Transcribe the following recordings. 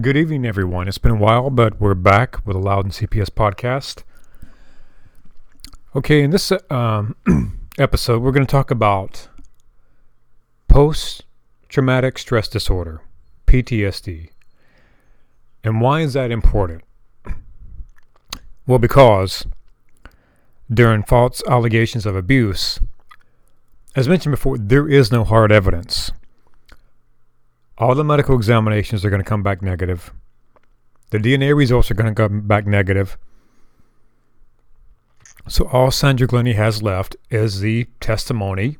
Good evening, everyone. It's been a while, but we're back with a Loudoun CPS podcast. Okay, in this um, episode, we're going to talk about post traumatic stress disorder, PTSD. And why is that important? Well, because during false allegations of abuse, as mentioned before, there is no hard evidence. All the medical examinations are going to come back negative. The DNA results are going to come back negative. So all Sandra Glenney has left is the testimony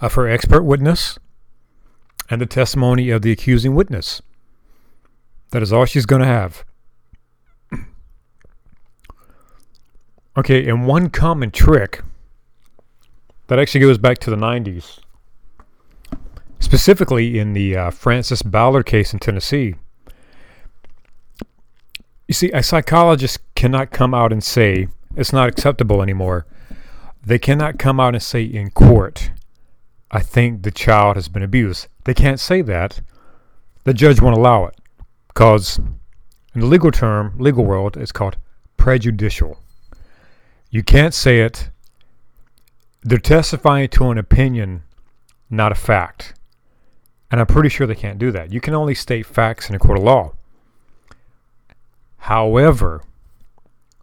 of her expert witness and the testimony of the accusing witness. That is all she's going to have. Okay, and one common trick that actually goes back to the 90s, specifically in the uh, Frances Ballard case in Tennessee. You see, a psychologist cannot come out and say it's not acceptable anymore. They cannot come out and say in court, I think the child has been abused. They can't say that. The judge won't allow it because, in the legal term, legal world, it's called prejudicial. You can't say it. They're testifying to an opinion, not a fact. And I'm pretty sure they can't do that. You can only state facts in a court of law. However,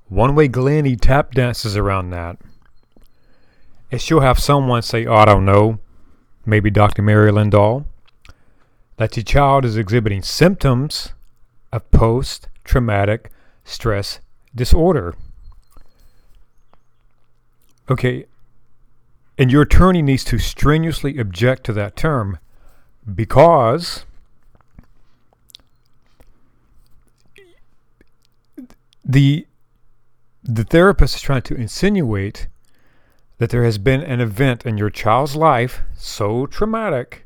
one way Glenney tap dances around that is she'll have someone say, Oh, I don't know, maybe Dr. Mary Lindahl, that your child is exhibiting symptoms of post traumatic stress disorder. Okay, and your attorney needs to strenuously object to that term because the the therapist is trying to insinuate that there has been an event in your child's life so traumatic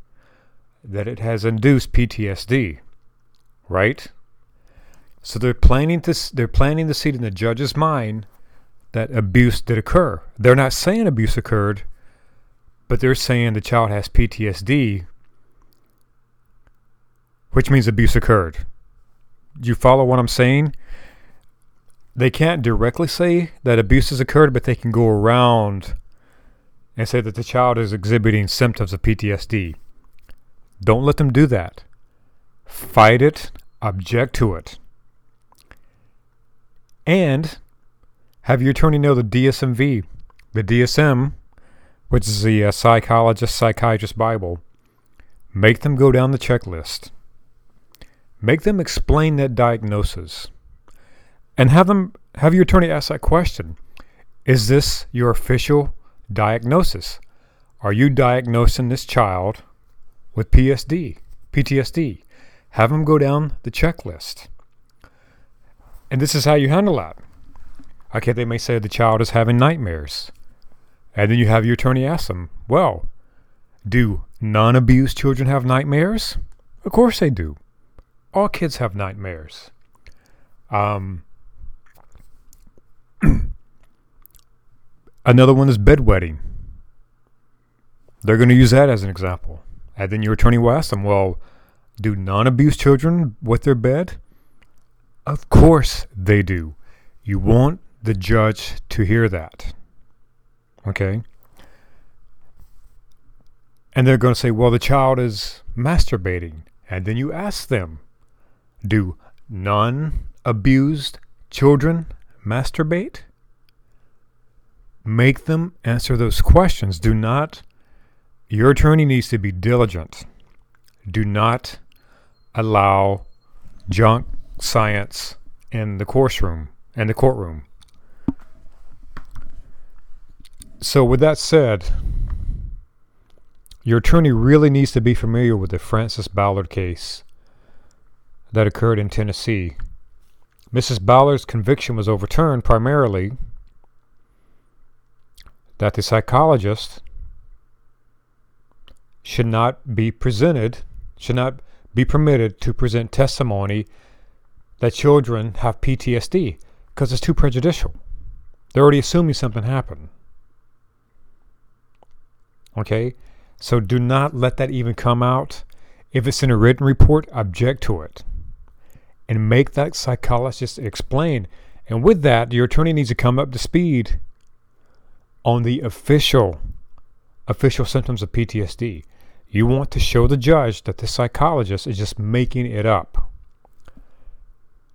that it has induced PTSD, right? So they're planning this they're planting the seed in the judge's mind that abuse did occur. They're not saying abuse occurred, but they're saying the child has PTSD, which means abuse occurred. Do you follow what I'm saying? They can't directly say that abuse has occurred, but they can go around and say that the child is exhibiting symptoms of PTSD. Don't let them do that. Fight it, object to it. And have your attorney know the DSMV. The DSM, which is the uh, psychologist psychiatrist Bible, make them go down the checklist. Make them explain that diagnosis. And have them have your attorney ask that question. Is this your official diagnosis? Are you diagnosing this child with PSD, PTSD? Have them go down the checklist. And this is how you handle that. Okay, they may say the child is having nightmares. And then you have your attorney ask them, well, do non abused children have nightmares? Of course they do. All kids have nightmares. Um, another one is bedwetting. They're going to use that as an example. And then your attorney will ask them, well, do non abused children wet their bed? Of course they do. You want the judge to hear that. Okay? And they're going to say, well, the child is masturbating. And then you ask them, do non abused children masturbate? Make them answer those questions. Do not, your attorney needs to be diligent. Do not allow junk science in the courtroom and the courtroom. So, with that said, your attorney really needs to be familiar with the Frances Ballard case that occurred in Tennessee. Mrs. Ballard's conviction was overturned primarily that the psychologist should not be presented, should not be permitted to present testimony that children have PTSD because it's too prejudicial. They're already assuming something happened. Okay? So do not let that even come out. If it's in a written report, object to it and make that psychologist explain. And with that, your attorney needs to come up to speed on the official official symptoms of PTSD. You want to show the judge that the psychologist is just making it up.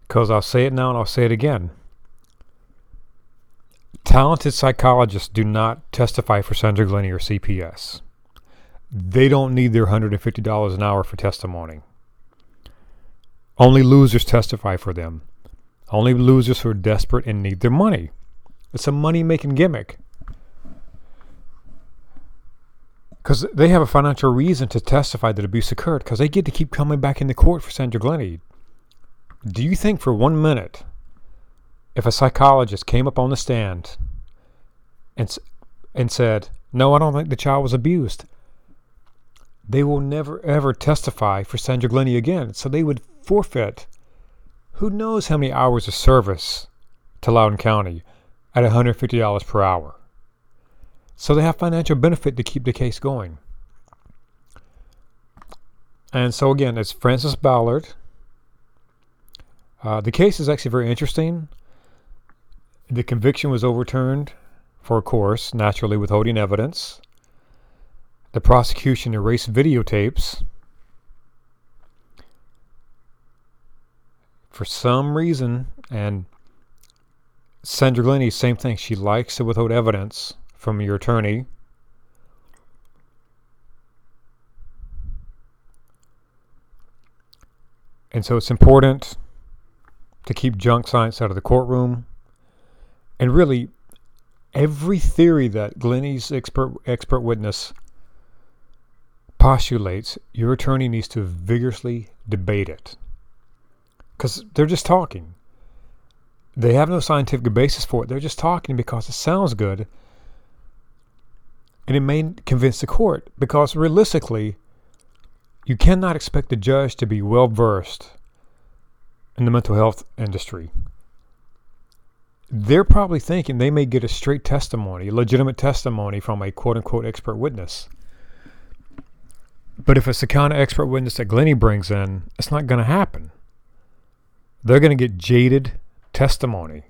Because I'll say it now and I'll say it again. Talented psychologists do not testify for Sandra Glenney or CPS. They don't need their $150 an hour for testimony. Only losers testify for them. Only losers who are desperate and need their money. It's a money making gimmick. Because they have a financial reason to testify that abuse occurred because they get to keep coming back into court for Sandra Glenney. Do you think for one minute, if a psychologist came up on the stand and, and said, No, I don't think the child was abused, they will never ever testify for Sandra Glenney again. So they would forfeit who knows how many hours of service to Loudoun County at $150 per hour. So they have financial benefit to keep the case going. And so again, it's Frances Ballard. Uh, the case is actually very interesting. The conviction was overturned for, of course, naturally withholding evidence. The prosecution erased videotapes. For some reason, and Sandra Glenney, same thing. She likes to withhold evidence from your attorney. And so it's important to keep junk science out of the courtroom. And really, every theory that Glenney's expert, expert witness postulates, your attorney needs to vigorously debate it. Because they're just talking. They have no scientific basis for it. They're just talking because it sounds good and it may convince the court because realistically, you cannot expect the judge to be well versed in the mental health industry. They're probably thinking they may get a straight testimony, legitimate testimony from a quote unquote expert witness. But if it's the kind of expert witness that Glenney brings in, it's not going to happen. They're going to get jaded testimony.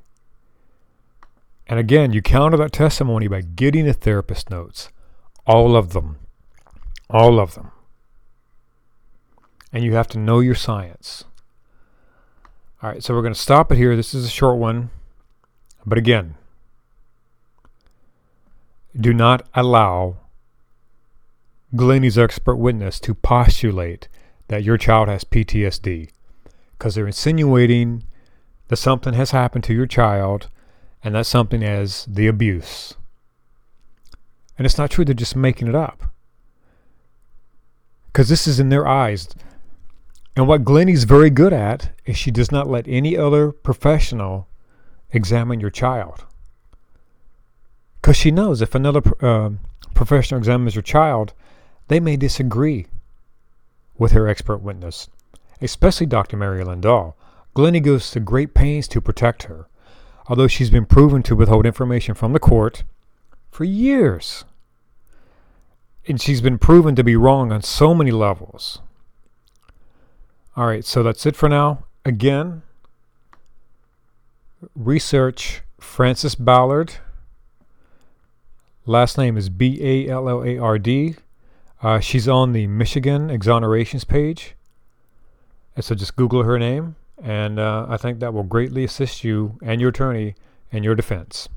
And again, you counter that testimony by getting the therapist notes. All of them. All of them. And you have to know your science. All right, so we're going to stop it here. This is a short one. But again, do not allow Glenney's expert witness to postulate that your child has PTSD because they're insinuating that something has happened to your child and that something is the abuse. And it's not true, they're just making it up. Because this is in their eyes. And what Glenney's very good at is she does not let any other professional examine your child. Because she knows if another uh, professional examines your child, they may disagree with her expert witness, especially Dr. Mary Lindahl. Glenney goes to great pains to protect her although she's been proven to withhold information from the court for years. And she's been proven to be wrong on so many levels. All right, so that's it for now. Again, research Frances Ballard. Last name is B A L L A R D. Uh, she's on the Michigan exonerations page. And so just Google her name and uh, I think that will greatly assist you and your attorney in your defense.